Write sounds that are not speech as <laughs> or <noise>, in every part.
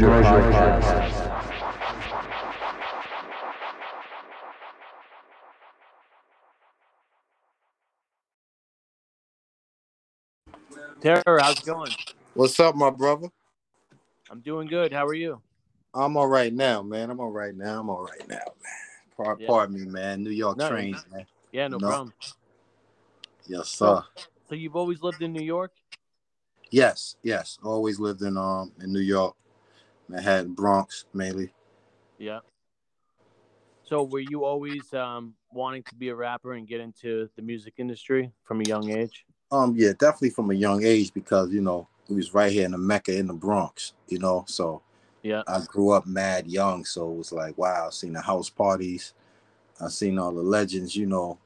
the Podcast. Terror, how's it going? What's up, my brother? I'm doing good. How are you? I'm all right now, man. I'm all right now. I'm all right now, man. Pardon, Yeah. pardon me, man. New York No, trains, man. Yeah, no, No. problem. Yes, sir. So you've always lived in New York? Yes, yes. Always lived in um in New York, Manhattan, Bronx, mainly. Yeah. So were you always um, wanting to be a rapper and get into the music industry from a young age? Um, yeah, definitely from a young age because you know we was right here in the Mecca in the Bronx, you know. So Yeah. I grew up mad young, so it was like wow. I seen the house parties, I seen all the legends, you know,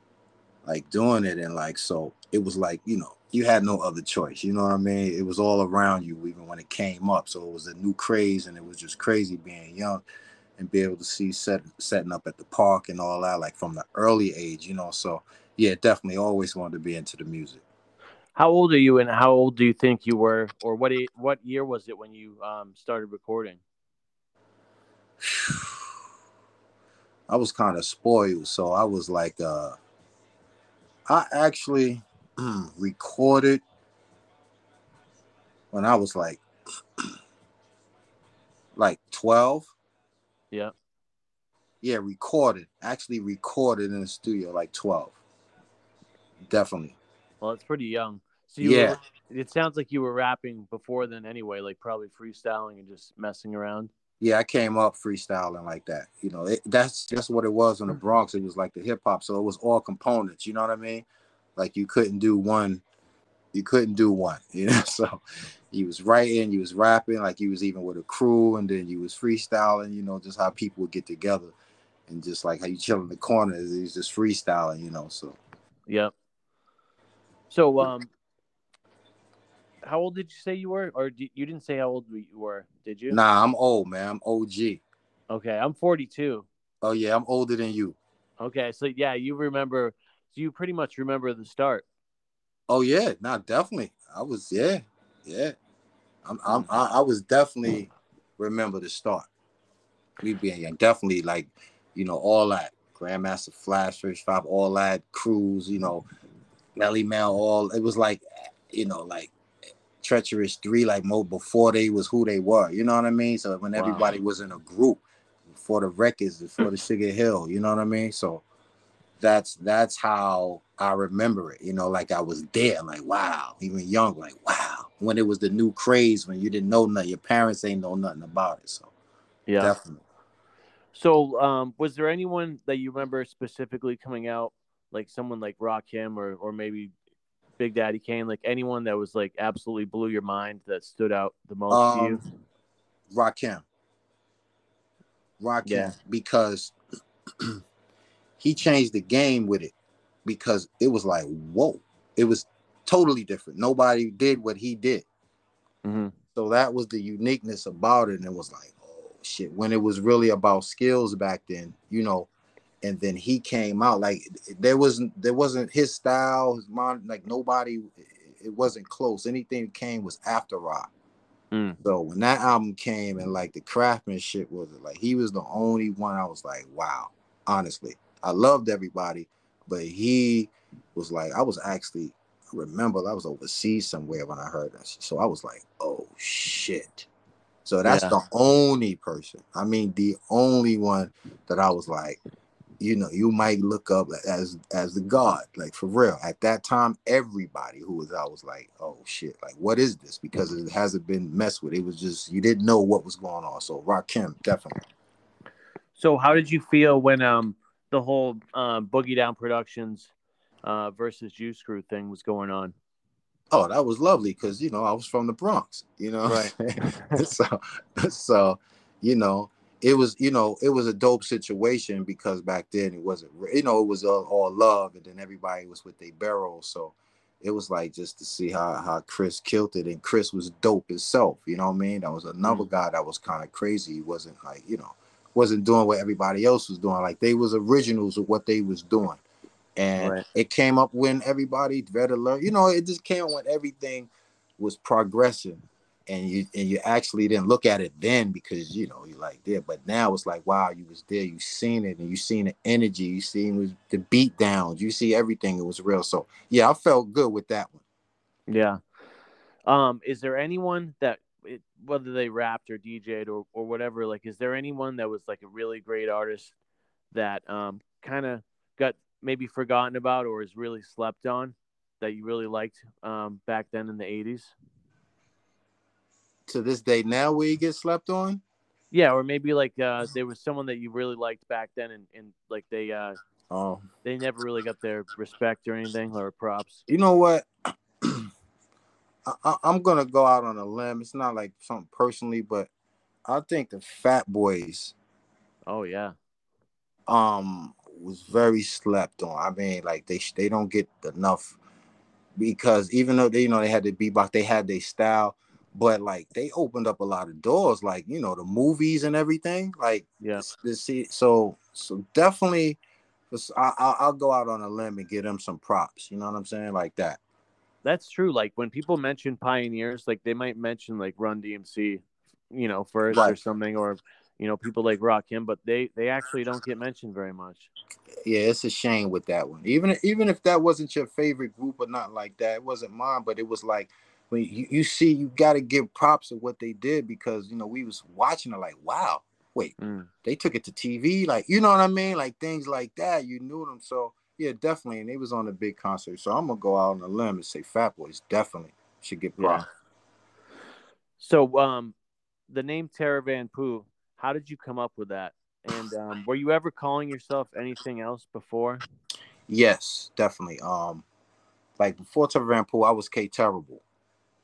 like doing it, and like so it was like you know you had no other choice. You know what I mean? It was all around you, even when it came up. So it was a new craze, and it was just crazy being young and be able to see set setting up at the park and all that, like from the early age, you know. So yeah, definitely always wanted to be into the music. How old are you and how old do you think you were or what what year was it when you um, started recording? <sighs> I was kind of spoiled, so I was like, uh, I actually Mm, recorded when I was like, <clears throat> like twelve. Yeah. Yeah, recorded. Actually, recorded in the studio like twelve. Definitely. Well, it's pretty young. So you Yeah. were, it sounds like you were rapping before then anyway, like probably freestyling and just messing around. Yeah, I came up freestyling like that. You know, it, that's just what it was in the Bronx. It was like the hip hop, so it was all components. You know what I mean? Like you couldn't do one, you couldn't do one. <laughs> You know, so you was writing, you was rapping, like you was even with a crew, and then you was freestyling. You know, just how people would get together, and just like how you chill in the corner, it's just freestyling. You know, so Yep. So um how old did you say you were or you didn't say how old you were, did you? nah, I'm old, man. I'm OG. Okay, I'm 42. Oh yeah, I'm older than you. Okay, so yeah, you remember so you pretty much remember the start. Oh yeah, nah, definitely. I was yeah, yeah. I'm, I'm I, I was definitely remember the start. We being young, definitely like you know all that Grandmaster Flash, Furious Five, all that crews, you know, Melle Mel, all it was like you know like treacherous three like mo before they was who they were. You know what I mean? So when Wow. everybody was in a group for the records, before the Sugar Hill, you know what I mean? So that's that's how I remember it. You know, like I was there, like wow, even young, like wow. When it was the new craze, when you didn't know nothing, your parents ain't know nothing about it. So Yeah. definitely. So um was there anyone that you remember specifically coming out like someone like Rakim or or maybe Big Daddy Kane, like anyone that was like absolutely blew your mind that stood out the most to you? Um, Rakim. Rakim, Yeah. because <clears throat> <clears throat> he changed the game with it because it was like, whoa, it was totally different. Nobody did what he did. Mhm. So that was the uniqueness about it. And it was like, oh shit. When it was really about skills back then, you know, and then he came out like there wasn't there wasn't his style, his mind, like nobody, it wasn't close. Anything came was after rock. Mm. So when that album came and like the craftsmanship was like he was the only one I was like, wow, honestly. I loved everybody, but he was like, I was actually I remember I was overseas somewhere when I heard this. So I was like, oh shit. So that's Yeah. the only person. I mean, the only one that I was like, you know, you might look up as as the god, like for real. At that time, everybody who was out was like, oh shit, like what is this? Because it hasn't been messed with. It was just you didn't know what was going on. So Rakim, definitely. So how did you feel when um the whole um, Boogie Down Productions uh, versus Juice Crew thing was going on? Oh, that was lovely because you know I was from the Bronx, you know. Right. <laughs> so, so you know, it was you know it was a dope situation because back then it wasn't you know it was all, all love and then everybody was with their barrel so it was like just to see how how Chris killed it and Chris was dope himself, you know what I mean? That was another guy that was kind of crazy. He wasn't like you know wasn't doing what everybody else was doing. Like they was originals of what they was doing. And Right. it came up when everybody better learn. You know, it just came when everything was progressing and you and you actually didn't look at it then because you know you like there, but now it's like wow, you was there, you seen it, and you seen the energy, you seen the beat downs, you see everything. It was real. So yeah, I felt good with that one. Yeah. Um, is there anyone that it, whether they rapped or DJ'd or or whatever, like, is there anyone that was like a really great artist that um kind of got maybe forgotten about or is really slept on that you really liked um back then in the eighties? To this day now, where you get slept on? Yeah, or maybe like uh, there was someone that you really liked back then, and, and like they uh, Oh, they never really got their respect or anything or props. you know what? I, I'm gonna go out on a limb. It's not like something personally, but I think the Fat Boys Oh yeah, um was very slept on. I mean, like they they don't get enough because even though they you know they had the beatbox, they had their style, but like they opened up a lot of doors, like you know the movies and everything. Like yeah. this, this see, so so definitely, I, I, I'll go out on a limb and give them some props. You know what I'm saying, like that. That's true. Like when people mention pioneers, like they might mention like Run DMC, you know, first or something, or you know, people like Rakim, but they they actually don't get mentioned very much. Yeah, it's a shame with that one. Even even if that wasn't your favorite group or not like that, it wasn't mine. But it was like when you, you see, you got to give props of what they did because you know we was watching it like, wow, wait, Mm. they took it to TV, like you know what I mean, like things like that. You knew them, so yeah, definitely. And they was on a big concert, so I'm gonna go out on a limb and say Fat Boys definitely should get Yeah. So, um, the name Van Poo, how did you come up with that? And um, were you ever calling yourself anything else before? Yes, definitely. Um, like before Van Poo, I was K Terrible.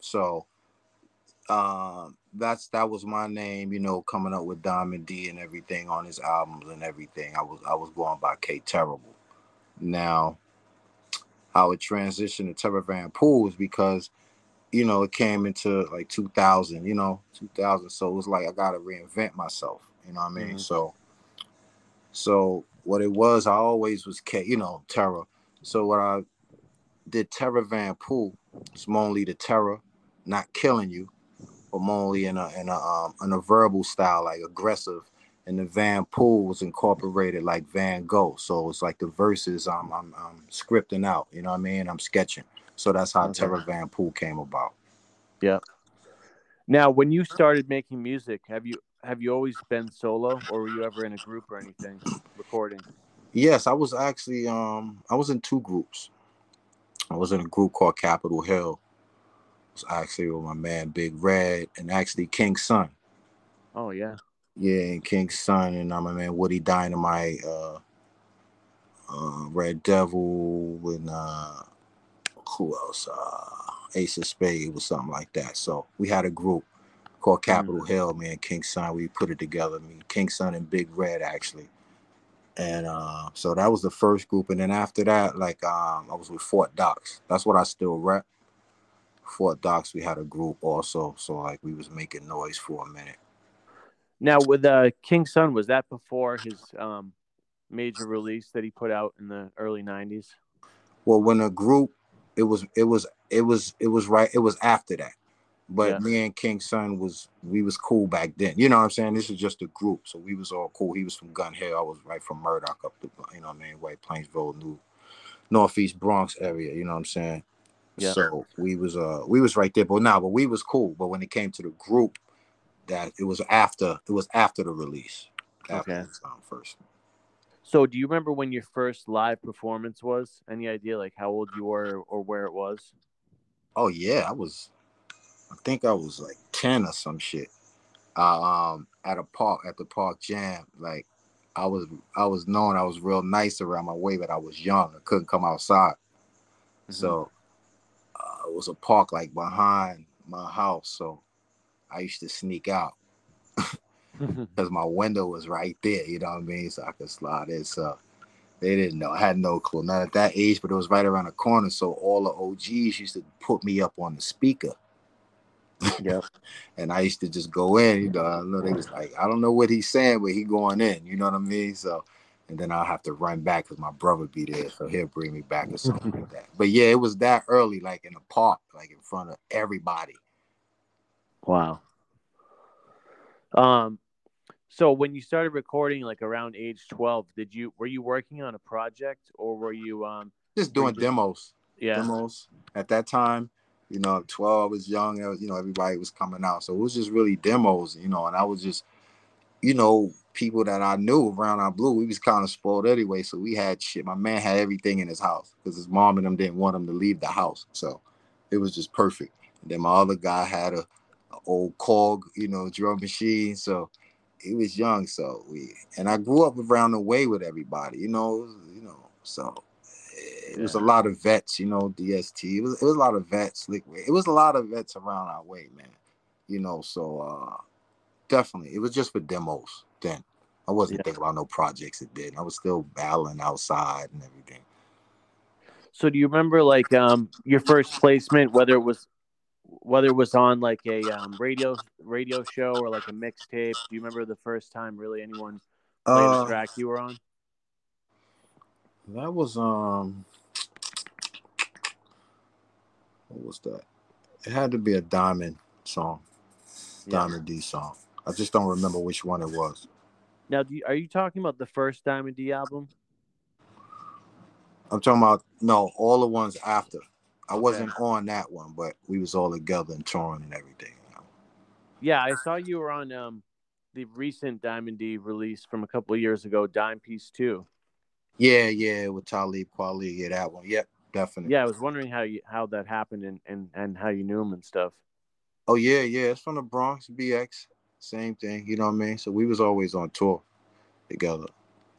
So um that's that was my name, you know, coming up with Diamond D and everything on his albums and everything. I was I was going by K Terrible. Now how it transitioned to Terror Van Poo is because, you know, it came into like 2000, you know, 2000. So it was like I got to reinvent myself, you know what I mean? Mhm. So, so what it was, I always was K, you know, Terror. So what I did, Terror Van Poo, it's only the terror, not killing you, but only in a in a um in a verbal style, like aggressive. And the Van Poo was incorporated like Van Gogh. So it's like the verses I'm I'm, I'm scripting out, you know what I mean? I'm sketching. So that's how Okay. Terror Van Poo came about. Yeah. Now, when you started making music, have you have you always been solo, or were you ever in a group or anything recording? Yes, I was actually um I was in two groups. I was in a group called Capitol Hill. It was actually with my man Big Red and actually King Sun. Oh yeah, Yeah, and King Sun and uh, my man Woody Dynamite, uh, uh Red Devil and uh who else? Uh Ace of Spades was something like that. So we had a group called Capitol Hill, man, King Sun. We put it together. Me, King Sun and Big Red actually. And uh so that was the first group. And then after that, like um I was with Fort Docs. That's what I still rep. Fort Docs, we had a group also. So like we was making noise for a minute. Now, with uh, King Sun, was that before his um, major release that he put out in the early '90s? Well, when a group, it was it was it was it was right. It was after that. But Yeah. me and King Sun was we was cool back then. You know what I'm saying? This is just a group, so we was all cool. He was from Gun Hill. I was right from Murdoch up to you know what I mean, White Plainsville, New Northeast Bronx area. You know what I'm saying? Yeah. So we was uh we was right there, but now but we was cool. But when it came to the group, that it was after it was after the release. After Okay. the time first. So, do you remember when your first live performance was? Any idea, like how old you were or where it was? Oh yeah, I was. I think I was like ten or some shit. Uh, um, at a park at the park jam. Like, I was I was known I was real nice around my way, but I was young. I couldn't come outside. So uh, it was a park like behind my house. So I used to sneak out Mhm. because my window was right there. You know what I mean? So I could slide in. So they didn't know. I had no clue. Not at that age, but it was right around the corner. So all the OGs used to put me up on the speaker. yep. <laughs> and I used to just go in. You know, I know they was like, I don't know what he's saying, but he going in. You know what I mean? So, and then I'll have to run back because my brother be there, so he'll bring me back or something like <laughs> that. But yeah, it was that early, like in the park, like in front of everybody. Wow. Um, so when you started recording, like around age twelve, did you were you working on a project or were you um Just doing just- demos. yeah demos at that time. You know, 12 was young. uh, You know, everybody was coming out. So it was just really demos, you know, and I was just, you know, people that I knew around our blue, we was kind of spoiled anyway. So we had shit. My man had everything in his house because his mom and them didn't want him to leave the house. So it was just perfect. And then my other guy had a old cog, you know, drum machine. So he was young. So we and I grew up around the way with everybody, you know, you know, so it was a lot of vets, you know, DST. It was it was a lot of vets, Slickway. It was a lot of vets around our way, man. You know, so uh definitely it was just for demos then. I wasn't Yeah. thinking about no projects it did. I was still battling outside and everything. So do you remember like um your first placement, whether it was whether it was on like a um, radio radio show or like a mixtape? Do you remember the first time really anyone played a Uh, track you were on? that was um what was that? It had to be a diamond song. Yeah. Diamond D song. I just don't remember which one it was. Now, do you, are you talking about the first Diamond D album? I'm talking about no, all the ones after. I wasn't on that one, but we was all together and touring and everything. you know. Yeah, I saw you were on um the recent Diamond D release from a couple of years ago, Diam Piece Two. Yeah, yeah, with Talib Kweli, yeah, that one. Yep, definitely. Yeah, I was wondering how you how that happened and and and how you knew him and stuff. Oh yeah, yeah. It's from the Bronx, BX. Same thing, you know what I mean? So we was always on tour together.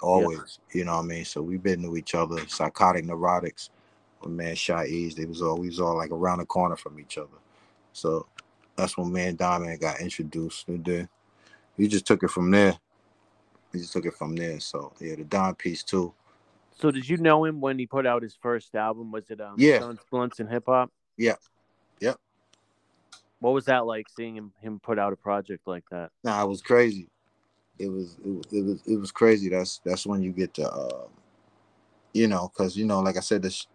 Always. You know what I mean? So we've been to each other. Psychotic neurotics man Shy Ease. They was always all like around the corner from each other. So that's when man Diamond got introduced. And then he just took it from there. He just took it from there. So yeah, the Diam piece too. So did you know him when he put out his first album? Was it um Yeah. Stunts, Blunts, and Hip Hop? Yeah. Yep. What was that like seeing him him put out a project like that? Nah, it was crazy. It was it, was- it was it was crazy. That's that's when you get to uh, you know, because you know, like I said, the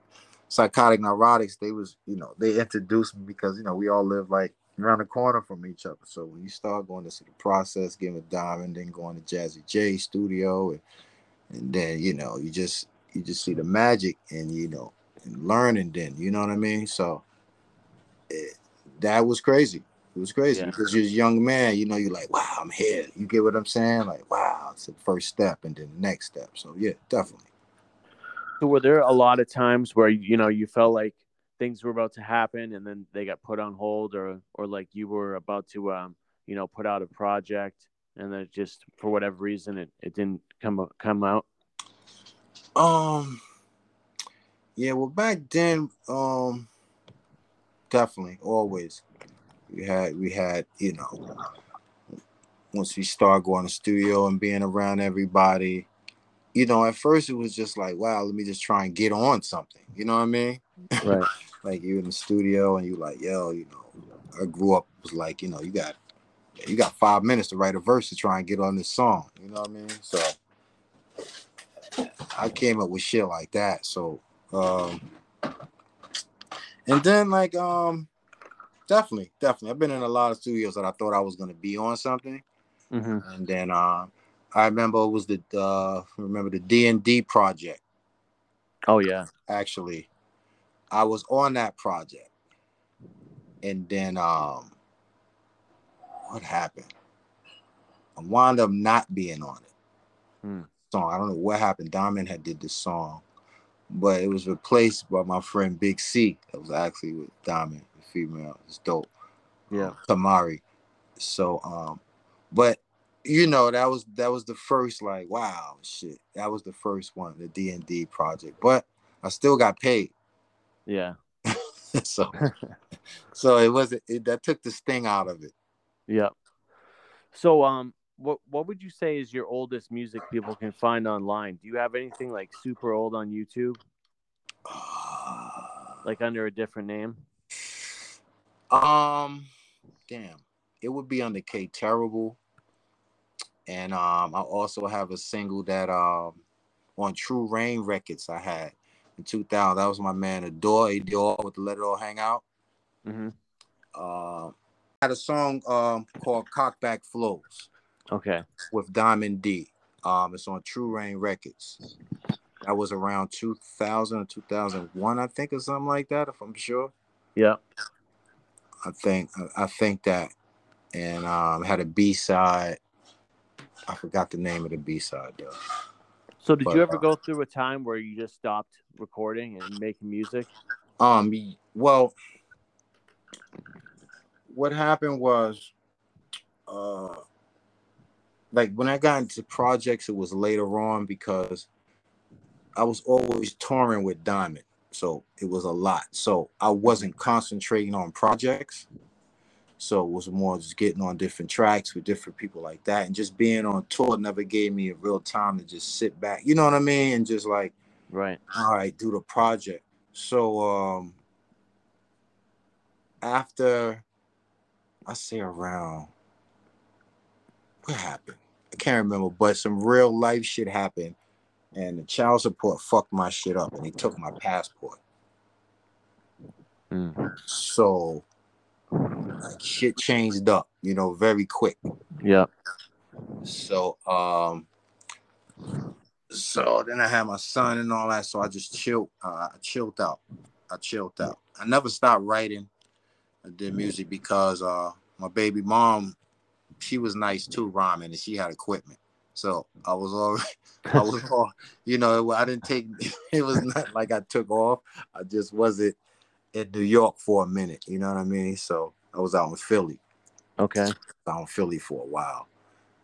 psychotic neurotics. They was you know they introduced me because you know we all live like around the corner from each other. So when you start going to see the process, getting with Diamond, then going to Jazzy Jay studio, and and then you know you just you just see the magic and you know and learning. Then you know what I mean. So it, that was crazy. It was crazy Yeah. because you're a young man, you know, you're like, wow, I'm here. You get what I'm saying? Like, wow, it's the first step and then the next step. So yeah, definitely. So were there a lot of times where you know you felt like things were about to happen and then they got put on hold, or or like you were about to um you know put out a project and then just for whatever reason it, it didn't come come out? Um yeah, well back then, um definitely, always. We had we had, you know, once we start going to studio and being around everybody, you know, at first it was just like, wow, let me just try and get on something. You know what I mean? Right. <laughs> like you in the studio and you like, yo, you know, I grew up was like, you know, you got you got five minutes to write a verse to try and get on this song. You know what I mean? So I came up with shit like that. So um and then like um definitely, definitely. I've been in a lot of studios that I thought I was gonna be on something. hmm And then uh I remember it was the uh remember the D and D project Oh yeah. actually. I was on that project. And then um what happened? I wound up not being on it. Hmm. Song. I don't know what happened. Diamond had did this song, but it was replaced by my friend Big C. That was actually with Diamond, the female. It's dope. Yeah. Tamari. So um, but you know, that was that was the first like wow shit. That was the first one, the D and D project. But I still got paid. Yeah. <laughs> so <laughs> so it wasn't it, that took the sting out of it. Yeah. So um what what would you say is your oldest music people can find online? Do you have anything like super old on YouTube, <sighs> like under a different name? um damn. It would be under K Terrible. And um I also have a single that um on True Rain Records I had in 2000. That was my man Adore, Adore with the Let It All Hang Out. hmm Uh, had a song um called Cockback Flows Okay. with Diamond D. Um, it's on True Rain Records. That was around 2000 or 2001, I think, or something like that, if I'm sure. Yeah. I think I think that, and um, had a B side. I forgot the name of the B side though. So did But, you ever uh, go through a time where you just stopped recording and making music? Um, well, what happened was, uh, like when I got into projects, it was later on because I was always touring with Diamond, so it was a lot. So I wasn't concentrating on projects. So it was more just getting on different tracks with different people like that, and just being on tour never gave me a real time to just sit back. You know what I mean? And just like Right. all right, do the project. So um after I say around what happened? I can't remember, but some real life shit happened and the child support fucked my shit up and they took my passport. Mm. So like shit changed up, you know, very quick. Yeah. So um so then I had my son and all that. So I just chilled. Uh, I chilled out. I chilled out. I never stopped writing. I did music because uh my baby mom, she was nice too, rhyming, and she had equipment. So I was all <laughs> I was all, you know, I didn't take <laughs> it was not like I took off. I just wasn't in New York for a minute, you know what I mean? So I was out in Philly Okay. out in Philly for a while,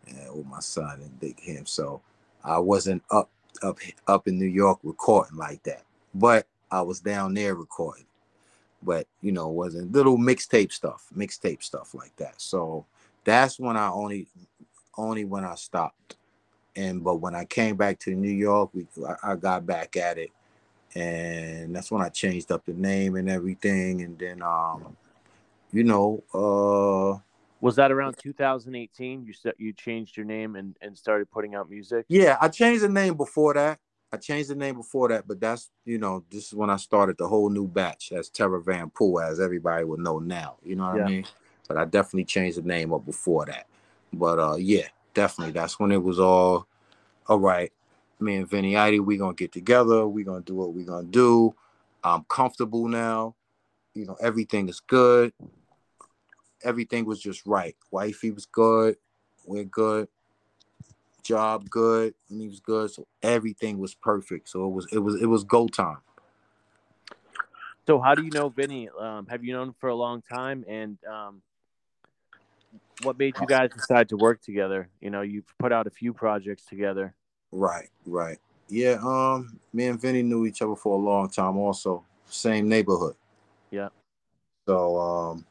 and with my son and Big him. So I wasn't up up up in New York recording like that, but I was down there recording. But you know, it wasn't little mixtape stuff, mixtape stuff like that. So that's when I only only when I stopped. And but when I came back to New York, we I, I got back at it, and that's when I changed up the name and everything. And then um, you know, uh Was that around 2018? You said you changed your name and, and started putting out music. Yeah, I changed the name before that. I changed the name before that, but that's you know, this is when I started the whole new batch. as Terror Van Poo, as everybody would know now. You know what Yeah. I mean? But I definitely changed the name up before that. But uh yeah, definitely that's when it was all all right. Me and Vinny Idol, we gonna get together, we gonna do what we gonna do. I'm comfortable now. You know, everything is good. Everything was just right. Wifey was good. We're good job good and he was good so everything was perfect so it was it was it was go time So how do you know Vinny? Um, have you known him for a long time? And um, what made you guys decide to work together? You know, you've put out a few projects together. right right yeah um me and vinny knew each other for a long time also same neighborhood Yeah. so um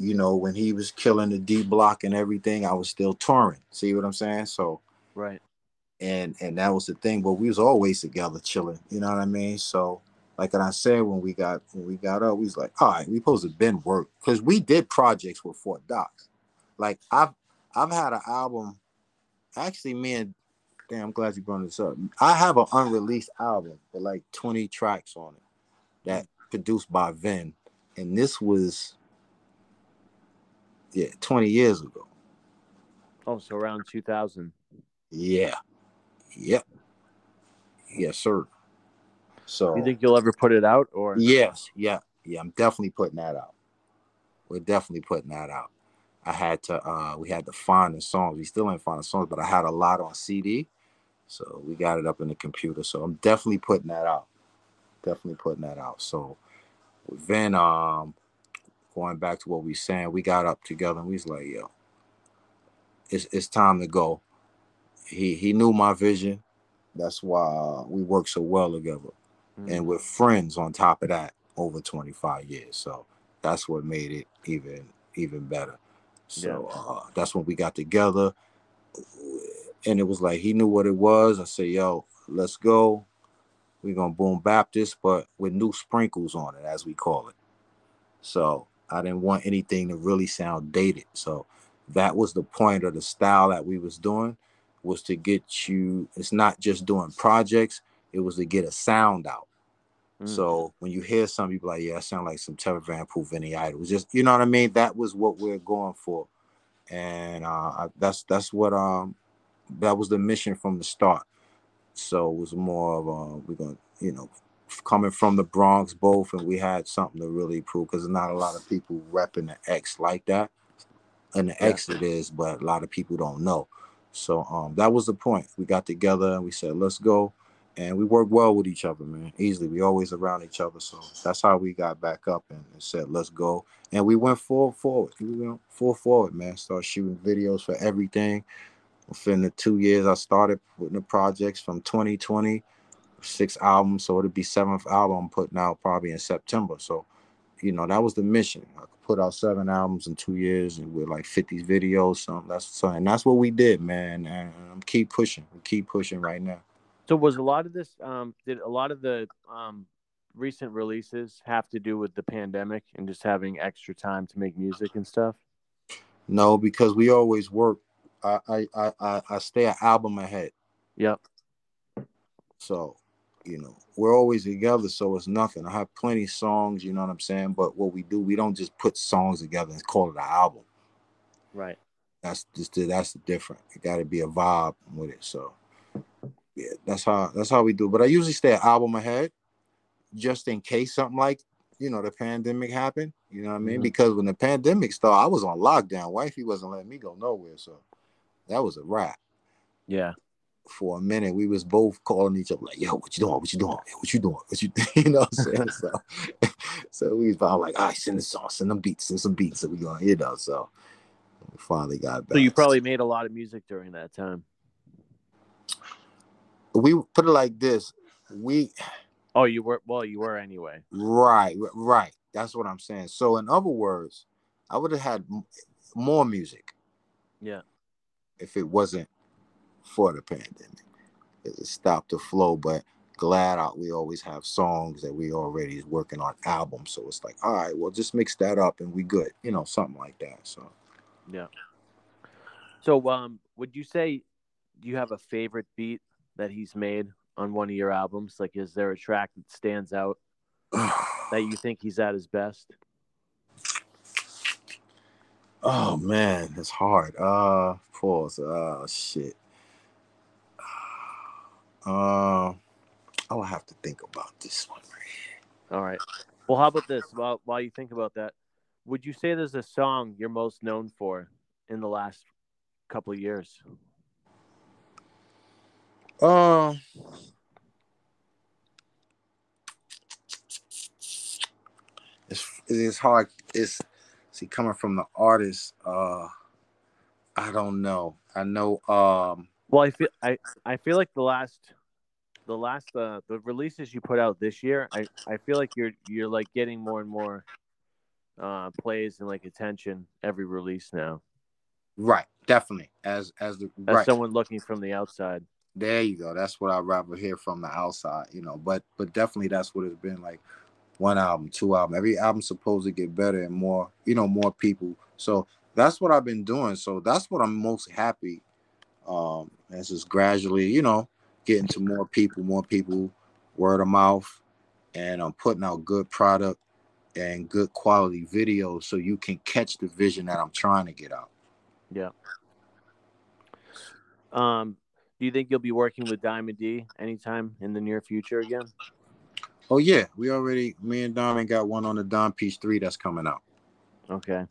you know when he was killing the d block and everything i was still touring. See what i'm saying? So Right. and and that was the thing but we was always together chilling you know what i mean? So like I said when we got when we got up we was like all right we supposed to been work because we did projects with fort docs like i've i've had an album actually me and damn i'm glad you brought this up. I have an unreleased album with like 20 tracks on it that produced by vin and this was yeah 20 years ago Oh, so around 2000. yeah yep yes sir so You think you'll ever put it out, or Yes, yeah, yeah. I'm definitely putting that out. We're definitely putting that out. I had to uh we had to find the songs. We still ain't find the songs, but I had a lot on CD. So we got it up in the computer. So I'm definitely putting that out. Definitely putting that out. So then um going back to what we saying, we got up together and we was like, yo, it's it's time to go. He he knew my vision. That's why we worked so well together. Mm. and we're friends on top of that over 25 years. So that's what made it even even better. So uh, that's when we got together. And it was like he knew what it was. I said yo let's go. We're gonna boom baptist but with new sprinkles on it as we call it. So i didn't want anything to really sound dated so that was the point of the style that we was doing was to get you it's not just doing projects it was to get a sound out Mm. So when you hear some people like, yeah, that sound like some Terror Van Poo, Vinny Idol. Just you know what I mean. That was what we're going for, and uh, I- that's that's what um that was the mission from the start. So it was more of uh, we're gonna you know coming from the Bronx both, and we had something to really prove because not a lot of people repping the X like that, and the Yeah. X it is, but a lot of people don't know. So um that was the point. We got together and we said let's go and we work well with each other, man. Easily, we always around each other, so that's how we got back up and, and said, "Let's go." And we went full forward. We went full forward, man. Started shooting videos for everything. Within the two years, I started putting the projects from 2020, six albums, so it'll be seventh album I'm putting out probably in September. So, you know, that was the mission. I could put out seven albums in two years and with like 50 videos. Something that's so, and that's what we did, man. And I'm keep pushing. We keep pushing right now. So was a lot of this um did a lot of the um recent releases have to do with the pandemic and just having extra time to make music and stuff? No, because we always work. I I I I, I stay an album ahead. Yep. So, you know, we're always together, so it's nothing. I have plenty of songs, you know what I'm saying? But what we do, we don't just put songs together and call it an album. Right. That's just that's the different. It got to be a vibe with it. So, yeah, that's how that's how we do. But I usually stay an album ahead, just in case something like you know the pandemic happened. You know what I mean? Mhm. Because when the pandemic started, I was on lockdown. Wifey wasn't letting me go nowhere, so that was a wrap. Yeah. For a minute, we was both calling each other like, "Yo, what you doing? What you doing? What you doing? What you?" <laughs> You know what I'm saying? so, <laughs> so we was about like, "All right, send the song, send them beats, send some beats." So we going, you know. So we finally got back. So you probably made a lot of music during that time. we put it like this: we Oh, you were well, you were anyway. right, right. That's what I'm saying. So in other words, I would have had m- more music Yeah. if it wasn't for the pandemic. It stopped the flow, but glad out we always have songs that we already is working on albums. So it's like, all right, well, just mix that up and we good, you know, something like that. So Yeah. So um would you say you have a favorite beat that he's made on one of your albums? Like is there a track that stands out <sighs> that you think he's at his best? oh man, it's hard. Uh pause. Oh shit. Uh I will have to think about this one. All right. Well, how about this? While while you think about that, would you say there's a song you're most known for in the last couple of years? Uh, it's it's hard. It's see coming from the artist. Uh, I don't know. I know. Um, Well, I feel I, I feel like the last the last uh, the releases you put out this year, I, I feel like you're you're like getting more and more uh, plays and like attention every release now. right, definitely. As as the As right someone looking from the outside. there you go. That's what I'd rather hear from the outside. You know, but but definitely that's what it's been like. One album, two album. Every album's supposed to get better and more. You know, more people. So that's what I've been doing. So that's what I'm most happy. Um, it's just gradually, you know, getting to more people, more people, word of mouth, and I'm putting out good product and good quality videos so you can catch the vision that I'm trying to get out. Yeah. Um, do you think you'll be working with Diamond D anytime in the near future again? Oh yeah, we already me and Diamond got one on the Diam Piece 3 that's coming out. Okay.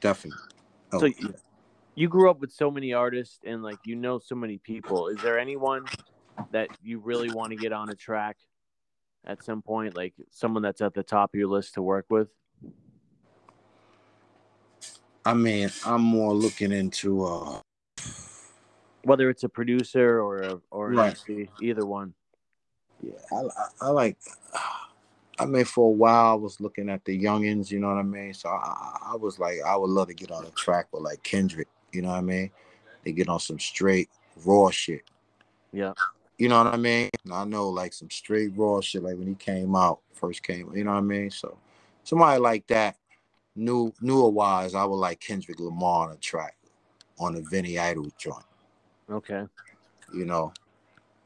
Definitely. Oh, So you, you grew up with so many artists and like you know so many people. Is there anyone that you really want to get on a track at some point? Like someone that's at the top of your list to work with? I mean, I'm more looking into uh Whether it's a producer or a, or Right. MC, either one. yeah, I, I, I like I mean for a while I was looking at the youngins, you know what I mean? So I, I- I was like I would love to get on a track with like Kendrick, you know what I mean? They get on some straight raw shit. Yeah. You know what I mean? And I know like some straight raw shit like when he came out, first came, you know what I mean? So somebody like that, new newer wise, I would like Kendrick Lamar on a track on a Vinny Idol joint. Okay. you know.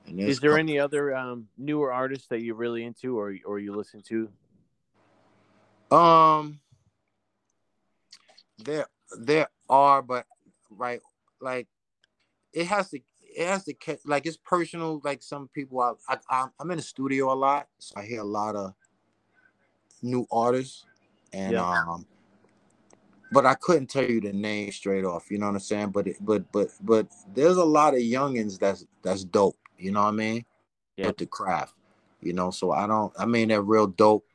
And Is there any other um, newer artists that you're really into or or you listen to? Um, there there are, but right, like it has to it has to like it's personal. Like some people, I, I I'm- I'm in the studio a lot, so I hear a lot of new artists, and Yeah. um, but I couldn't tell you the name straight off. You know what I'm saying? But it, but but but there's a lot of youngins that's that's dope. You know what I mean? Yeah. With the craft, you know. So I don't. I mean, they're real dope,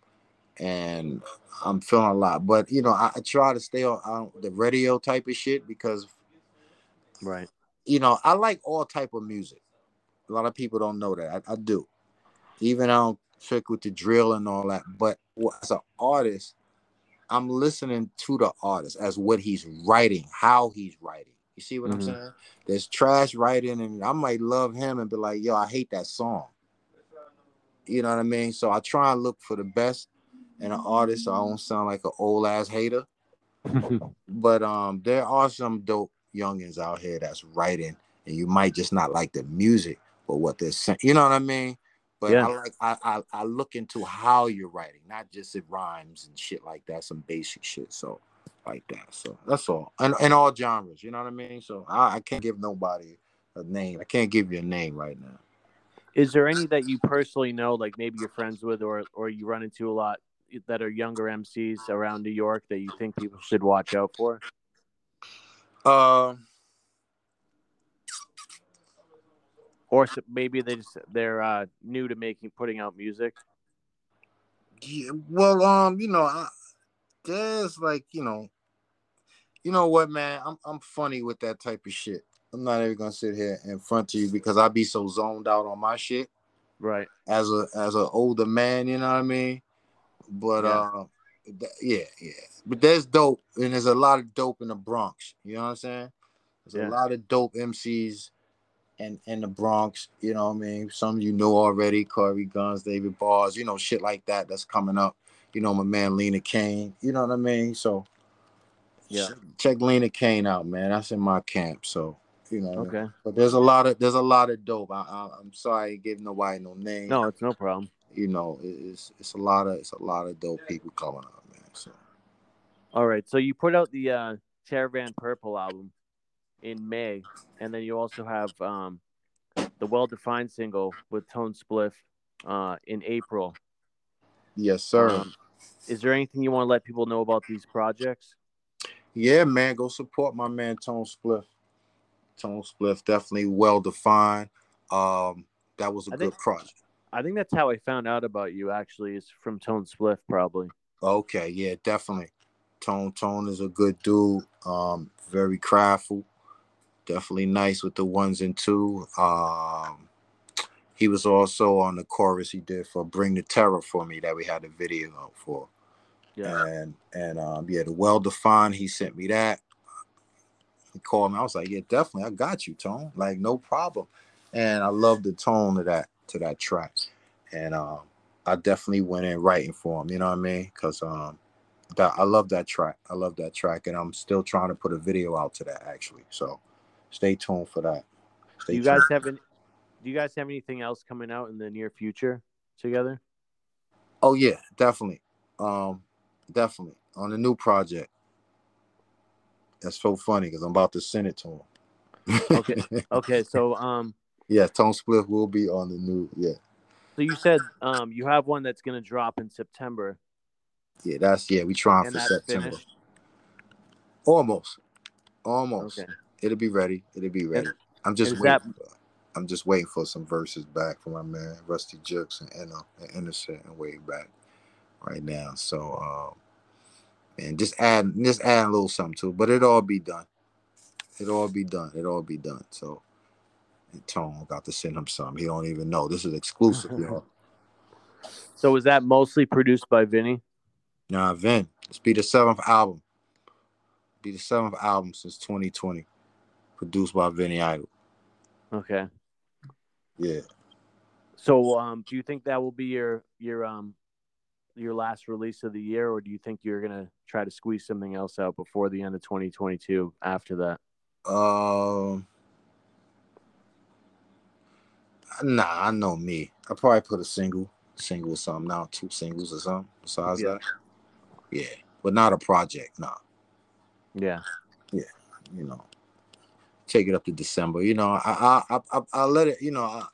and I'm feeling a lot. But you know, I, I try to stay on, on the radio type of shit because Right. you know I like all type of music. A lot of people don't know that I, I do. Even I don't trick with the drill and all that. But as an artist, I'm listening to the artist as what he's writing, how he's writing. You see what I'm Mhm. saying? There's trash writing, and I might love him and be like, "Yo, I hate that song." You know what I mean? So I try and look for the best in an artist, so I don't sound like an old ass hater. <laughs> But um, there are some dope youngins out here that's writing, and you might just not like the music or what they're saying. You know what I mean? But Yeah. I like I, I I look into how you're writing, not just it rhymes and shit like that, some basic shit. So like that. So that's all. And in all genres, you know what I mean? So I, I can't give nobody a name. I can't give you a name right now. Is there any that you personally know, like maybe you're friends with or or you run into a lot that are younger MCs around New York that you think people should watch out for? Uh Or maybe they just they're uh, new to making putting out music. Yeah, well, um, you know, I, there's like, you know, you know what, man? I'm I'm funny with that type of shit. I'm not even gonna sit here in front of you because I'd be so zoned out on my shit Right. as a as an older man. You know what I mean? But Yeah. uh, yeah, yeah. But there's dope, and there's a lot of dope in the Bronx. You know what I'm saying? There's Yeah. a lot of dope MCs. in in the Bronx, you know what I mean? Some you know already, Corey Guns, David Bars, you know, shit like that that's coming up. You know, my man Lena Kane, you know what I mean? So Yeah. check, check Lena Kane out, man. That's in my camp. So, you know, Okay. but there's a lot of there's a lot of dope. I, I I'm sorry I gave nobody no name. No, it's no problem. You know, it's it's a lot of it's a lot of dope people coming up, man. So All right. So you put out the uh, Terror Van Purple album in May, and then you also have um, the Well Defined single with Tone Spliff uh, in April. yes, sir. Um, is there anything you want to let people know about these projects? Yeah, man, go support my man Tone Spliff. Tone Spliff definitely well defined. Um, that was a I good think- project. I think that's how I found out about you. Actually, is from Tone Spliff, probably. Okay, yeah, definitely. Tone Tone is a good dude. Um, very craftful. Definitely nice with the ones and two. Um, he was also on the chorus he did for "Bring the Terror" for me that we had a video out for. Yeah. And and um, yeah, the well defined. He sent me that. He called me. I was like, yeah, definitely, I got you, Tone. Like, no problem. And I love the tone of that to that track. And um, I definitely went in writing for him. You know what I mean? Because um, that I love that track. I love that track, and I'm still trying to put a video out to that actually. So stay tuned for that. Stay Do you tuned. guys have any? Do you guys have anything else coming out in the near future together? Oh yeah, definitely. Um, definitely on the new project. That's so funny because I'm about to send it to him. Okay. <laughs> Okay, so um, yeah, Tone Spliff will be on the new. Yeah, so you said um, you have one that's gonna drop in September, yeah, that's yeah. We trying and for September. finished. Almost, almost. Okay. It'll be ready. It'll be ready. I'm just waiting. For, I'm just waiting for some verses back from my man Rusty Juxx and Inno and Innocent and way back right now. So um and just add just add a little something to it. But it'll all be done. It'll all be done. It'll all be done. So and Tone got to send him some. He don't even know. This is exclusive, y'all. <laughs> So was that mostly produced by Vinny? Nah, Vin. This be the seventh album. Be the seventh album since 2020. Produced by Vinny Idol. Okay. Yeah. So um, do you think that will be your your um your last release of the year, or do you think you're gonna try to squeeze something else out before the end of 2022? After that, Um, Nah, I know me. I probably put a single, single or something now, two singles or something besides Yeah. that. Yeah, but not a project. Nah, Yeah. Yeah. You know, take it up to December. You know, I I I, I, let it. You know, I,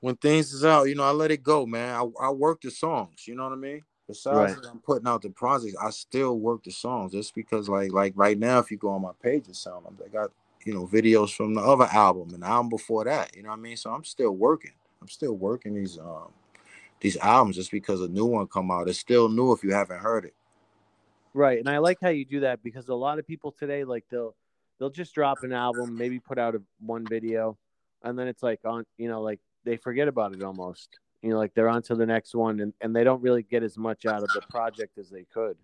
when things is out, you know, I let it go, man. I, I work the songs. You know what I mean. Besides, Right. I'm putting out the projects. I still work the songs just because, like, like right now, if you go on my page and sound, I got you know videos from the other album and the album before that. You know what I mean? So I'm still working. I'm still working these um these albums just because a new one come out. It's still new if you haven't heard it. Right. And I like how you do that because a lot of people today, like they'll they'll just drop an album, maybe put out a one video, and then it's like on you know, like they forget about it almost. You know, like they're on to the next one and, and they don't really get as much out of the project as they could.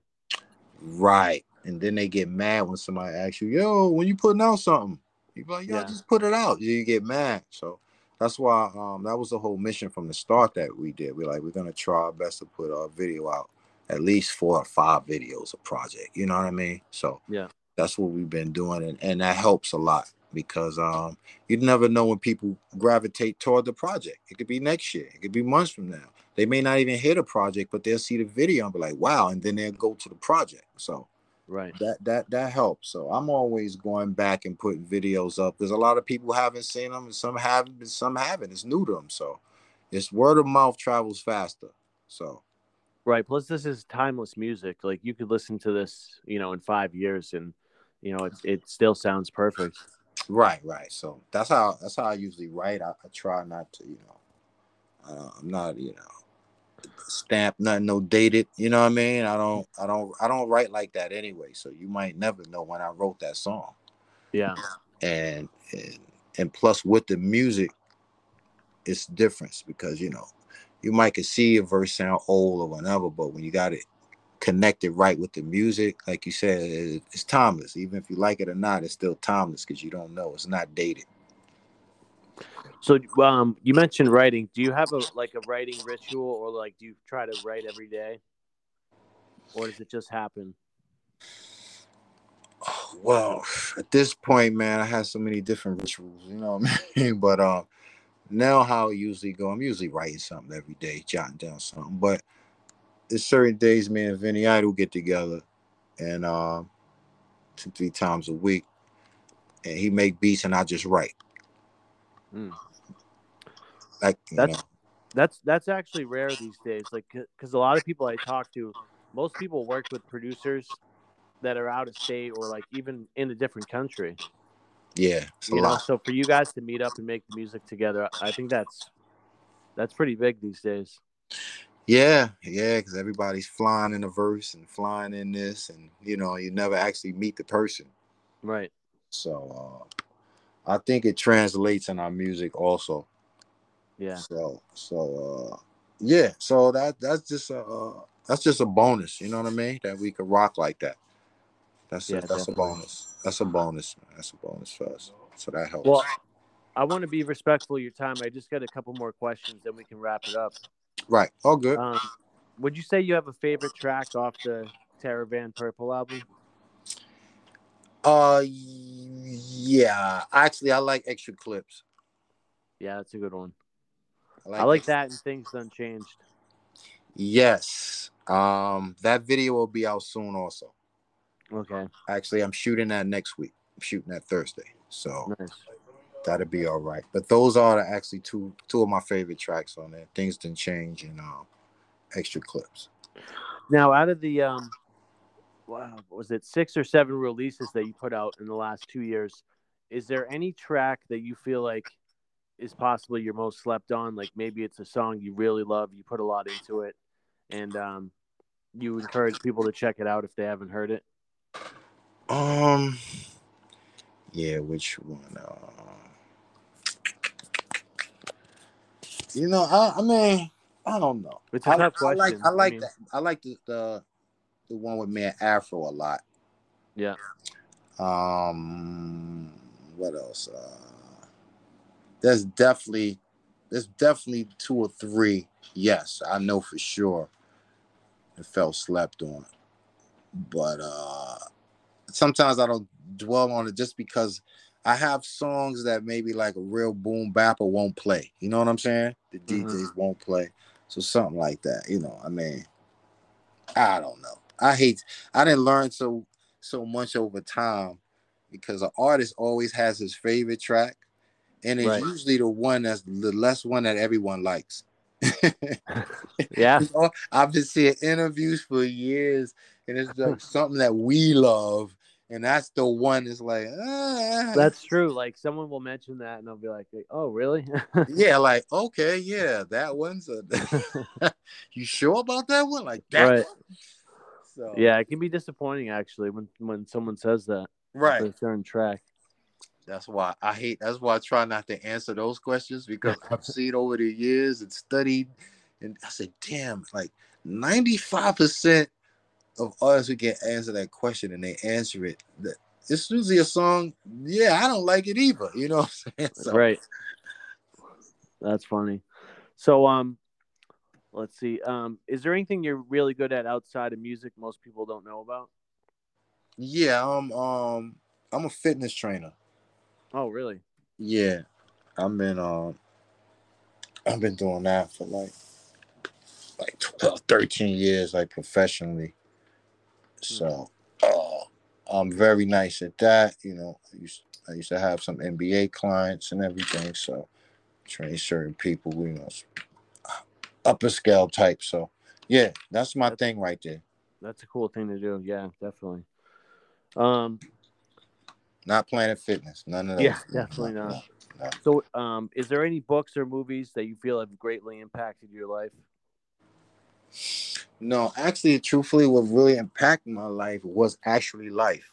Right. And then they get mad when somebody asks you, yo, when you putting out something? You be like, yo, Yeah. just put it out. You get mad. So that's why um that was the whole mission from the start that we did. We're like, we're gonna try our best to put our video out, at least four or five videos a project. You know what I mean? So Yeah. that's what we've been doing, and, and that helps a lot because um you never know when people gravitate toward the project. It could be next year, it could be months from now. They may not even hit a project, but they'll see the video and be like, wow, and then they'll go to the project. So Right. that that that helps. So I'm always going back and putting videos up because a lot of people haven't seen them and some haven't, but some haven't. It's new to them, so it's word of mouth travels faster. So Right. Plus this is timeless music. Like you could listen to this, you know, in five years and you know, it it still sounds perfect. right, right. So that's how that's how I usually write. I, I try not to, you know, uh, I'm not, you know, stamp nothing, no dated. You know what I mean? I don't, I don't, I don't write like that anyway. So you might never know when I wrote that song. Yeah. and and and plus with the music it's different because you know you might could see a verse sound old or whatever but when you got it connected right with the music like you said it's timeless even if you like it or not it's still timeless because you don't know it's not dated So um you mentioned writing. Do you have a like a writing ritual or like do you try to write every day? Or does it just happen? well at this point man i have so many different rituals you know what i mean <laughs> but um now how I usually go i'm usually writing something every day jotting down something but there's certain days me and vinny idol get together and um two three times a week and he make beats and i just write Mm. like That's- know, That's that's actually rare these days. Like because a lot of people I talk to, most people work with producers that are out of state or like even in a different country. yeah You know, lot so for you guys to meet up and make the music together, I think that's that's pretty big these days. yeah yeah because everybody's flying in a verse and flying in this and you know you never actually meet the person Right. So uh, I think it translates in our music also. Yeah. So so uh, yeah. So that that's just a uh, that's just a bonus. You know what I mean? That we could rock like that. That's Yeah, a, that's definitely. a bonus. That's a bonus. man. That's a bonus for us. So that helps. Well, I want to be respectful of your time. I just got a couple more questions, then we can wrap it up. right. All good. Um, would you say you have a favorite track off the Terror Van Purple album? Uh, yeah. Actually, I like extra clips. Yeah, that's a good one. I I like that and Things Unchanged. Yes. Um, that video will be out soon. Also, Okay, actually, I'm shooting that next week. I'm shooting that Thursday. So. nice. That'll be all right. But those are the actually two two of my favorite tracks on there. Things didn't change and um, extra clips. Now, out of the um, wow, was it six or seven releases that you put out in the last two years? Is there any track that you feel like is possibly your most slept on? Like maybe it's a song you really love, you put a lot into it, and um, you encourage people to check it out if they haven't heard it. Um, yeah, which one? Uh, you know, I, I mean, I don't know. It's a I, tough I like. I like mean, that. I like the, the the one with me and Afro a lot. Yeah. Um, what else? Uh, there's definitely there's definitely two or three. Yes, I know for sure. It felt slept on, but uh sometimes I don't dwell on it just because I have songs that maybe like a real boom bapper won't play. You know what I'm saying? The. DJs won't play. So something like that. You know, I mean, I don't know. I hate I didn't learn so so much over time because an artist always has his favorite track. And it's Right. usually the one that's the less one that everyone likes. <laughs> Yeah. I've been seeing interviews for years, and it's like <laughs> something that we love, and that's the one that's like, ah. That's true. Like someone will mention that and I'll be like, "Oh, really?" <laughs> yeah, like okay, yeah, that one's a. you sure about that one? Like that Right. one? So yeah, it can be disappointing actually when when someone says that right. a certain track. That's why I hate. That's why I try not to answer those questions because <laughs> I've seen over the years and studied, and I said, damn, like ninety five percent of us who get answer that question and they answer it. That it's usually a song. Yeah, I don't like it either. You know what I'm saying? <laughs> So, Right. That's funny. So um let's see. Um is there anything you're really good at outside of music most people don't know about? Yeah, I'm um I'm a fitness trainer. Oh, really? Yeah, I've been um I've been doing that for like like 12, 13 years, like professionally. So uh, I'm very nice at that. You know, I used I used to have some NBA clients and everything. So train certain people, you know, upper scale type. So yeah, that's my thing right there. That's a cool thing to do. Yeah, definitely. Um Not Planet Fitness, none of those. Yeah, definitely No, not. no, no. so um is there any books or movies that you feel have greatly impacted your life? No, actually, truthfully, what really impacted my life was actually life.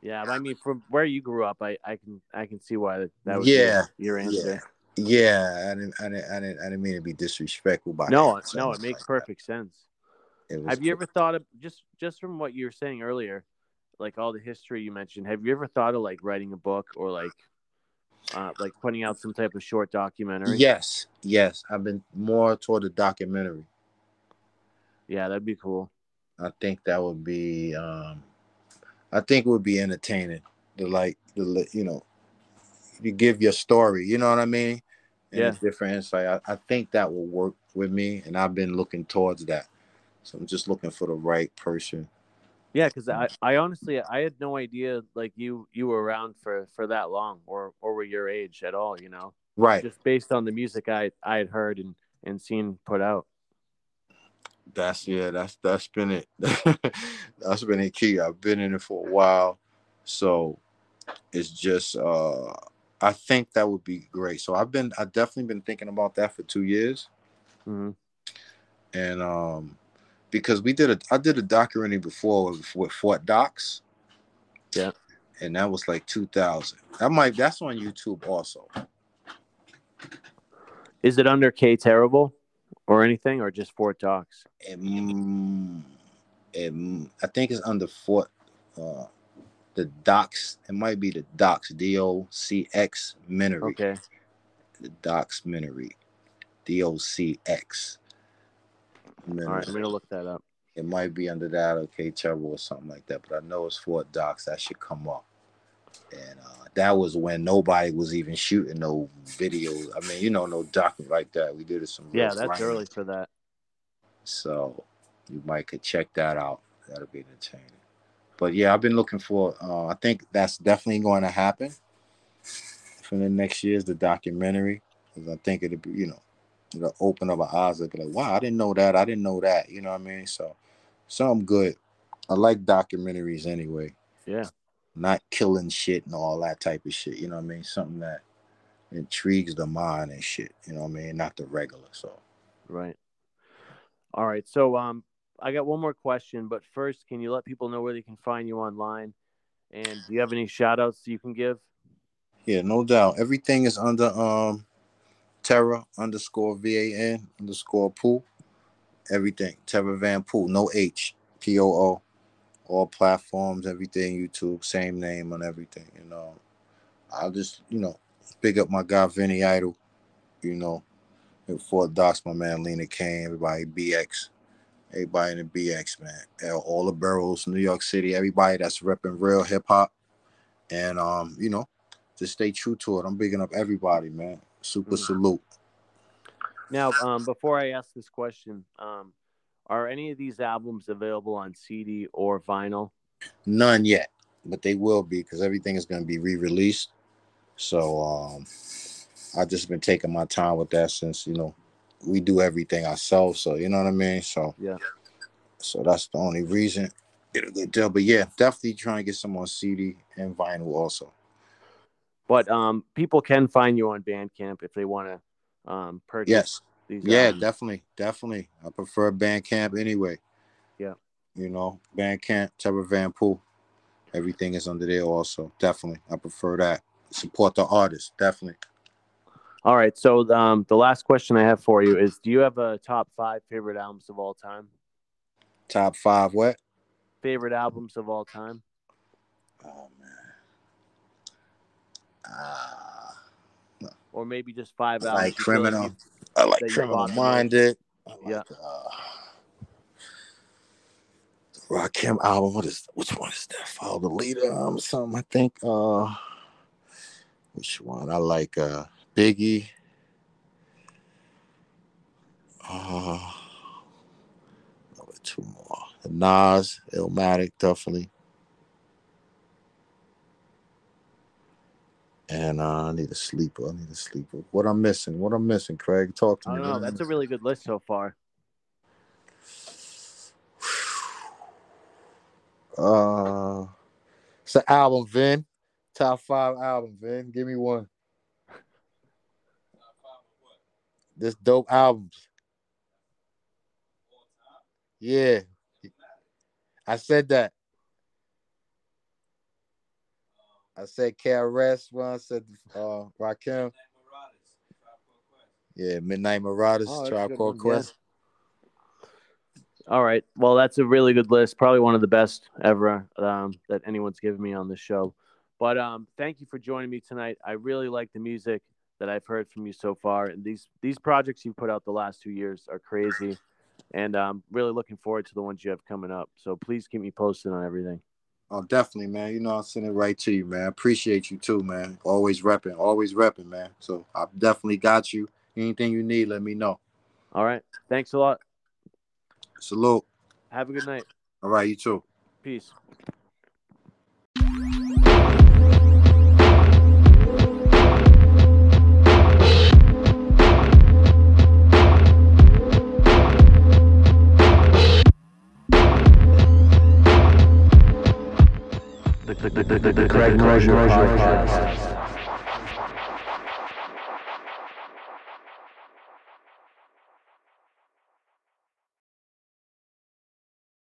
Yeah, I mean from where you grew up, I, I can I can see why that, that was Yeah, your, your answer. Yeah, I didn't, I didn't, I didn't, I didn't mean to be disrespectful by No, no, it makes like perfect sense. that. Was Have you ever thought of just just from what you were saying earlier, like all the history you mentioned? Have you ever thought of like writing a book or like uh, like putting out some type of short documentary? Yes, yes. I've been more toward the documentary. yeah, that'd be cool. I think that would be, um I think it would be entertaining. The like, the you know, you give your story. You know what I mean? And Yeah. different insight. I, I think that will work with me, and I've been looking towards that. So I'm just looking for the right person. Yeah, because I, I honestly I had no idea like you you were around for for that long or or were your age at all. You know, Right. just based on the music I I had heard and and seen put out. That's yeah, that's that's been it. <laughs> that's been it key. I've been in it for a while. So it's just uh I think that would be great. So I've been I definitely been thinking about that for two years. hmm And um because we did a I did a documentary before with, with Fort Docs. Yeah. And that was like 2000. That might that's on YouTube also. Is it under K Terrible or anything or just Fort Docs? It, mm, mm, I think it's under Fort uh the docs. It might be the docs, D O C X Minery. Okay, The docs Minery. D O C X. all right, I'm gonna look that up. It might be under that okay Turbo or something like that, but I know it's Fort Docs. That should come up. And uh, that was when nobody was even shooting no videos. I mean, you know, no document like that. We did it some. Yeah, that's early for that. So you might could check that out. That'll be entertaining. But yeah, I've been looking for. Uh, I think that's definitely going to happen for the next year's the documentary. 'Cause I think it'll be, you know, it'll open up our eyes. It'll be like, wow, I didn't know that. I didn't know that. You know what I mean? So, something good. I like documentaries anyway. Yeah, Not killing shit and all that type of shit. You know what I mean? Something that intrigues the mind and shit. You know what I mean? Not the regular. So. right. All right, so um, I got one more question, but first, can you let people know where they can find you online? And do you have any shout outs you can give? Yeah, no doubt. Everything is under um Terror underscore V A N underscore poo. Everything. Terror Van Poo. No H. P O O. All platforms, everything, YouTube, same name on everything. You know. I'll just, you know, big up my guy Vinny Idol, you know. And Fort Docs, my man Lena Kane, everybody BX. Everybody in the BX, man. All the boroughs, New York City, everybody that's repping real hip hop. And um, you know, just stay true to it. I'm bigging up everybody, man. Super Mm. salute. Now, um, before I ask this question, um, are any of these albums available on CD or vinyl? None yet, but they will be because everything is going to be re-released. So um, I've just been taking my time with that since you know we do everything ourselves. So you know what I mean. So Yeah. So that's the only reason. Get a good deal, but yeah, definitely trying to get some on CD and vinyl also. But um, people can find you on Bandcamp if they want to um, purchase Yes, these. yeah, albums. definitely, definitely. I prefer Bandcamp anyway. Yeah. You know, Bandcamp, Terror Van Poo, everything is under there also. Definitely, I prefer that. Support the artist, definitely. All right. So um, the last question I have for you is: Do you have a top five favorite albums of all time? Top five, what? Favorite albums of all time? Oh Ah, Or maybe just five I albums? like you feel like criminal. I like criminal minded. I like, Yeah. Uh, the Rakim album. What is which one is that? Follow the leader. Um, something I think. Uh, which one? I like. Uh, Biggie. Uh, two more. The Nas, Illmatic, definitely. And uh, I need a sleeper. I need a sleeper. What I'm missing? What I'm missing, Craig? Talk to I me. don't know. That's a really good list so far. <sighs> Uh, it's an album, Vin. Top five album, Vin. Give me one. This dope albums. Yeah. I said that. I said KRS when I said uh Rakim. Yeah, Midnight Marauders, Oh, Tribe Called one, yeah. Quest. All right. Well, that's a really good list. Probably one of the best ever um, that anyone's given me on this show. But um, thank you for joining me tonight. I really like the music that I've heard from you so far, and these these projects you've put out the last two years are crazy, and I'm really looking forward to the ones you have coming up. So please keep me posted on everything. Oh, definitely, man. You know, I'll send it right to you, man. Appreciate you too, man. Always repping, always repping, man. So I've definitely got you. Anything you need, let me know. All right. Thanks a lot. Salute. Have a good night. All right, you too. Peace. The, the, the, the, Craig Mosher Podcast.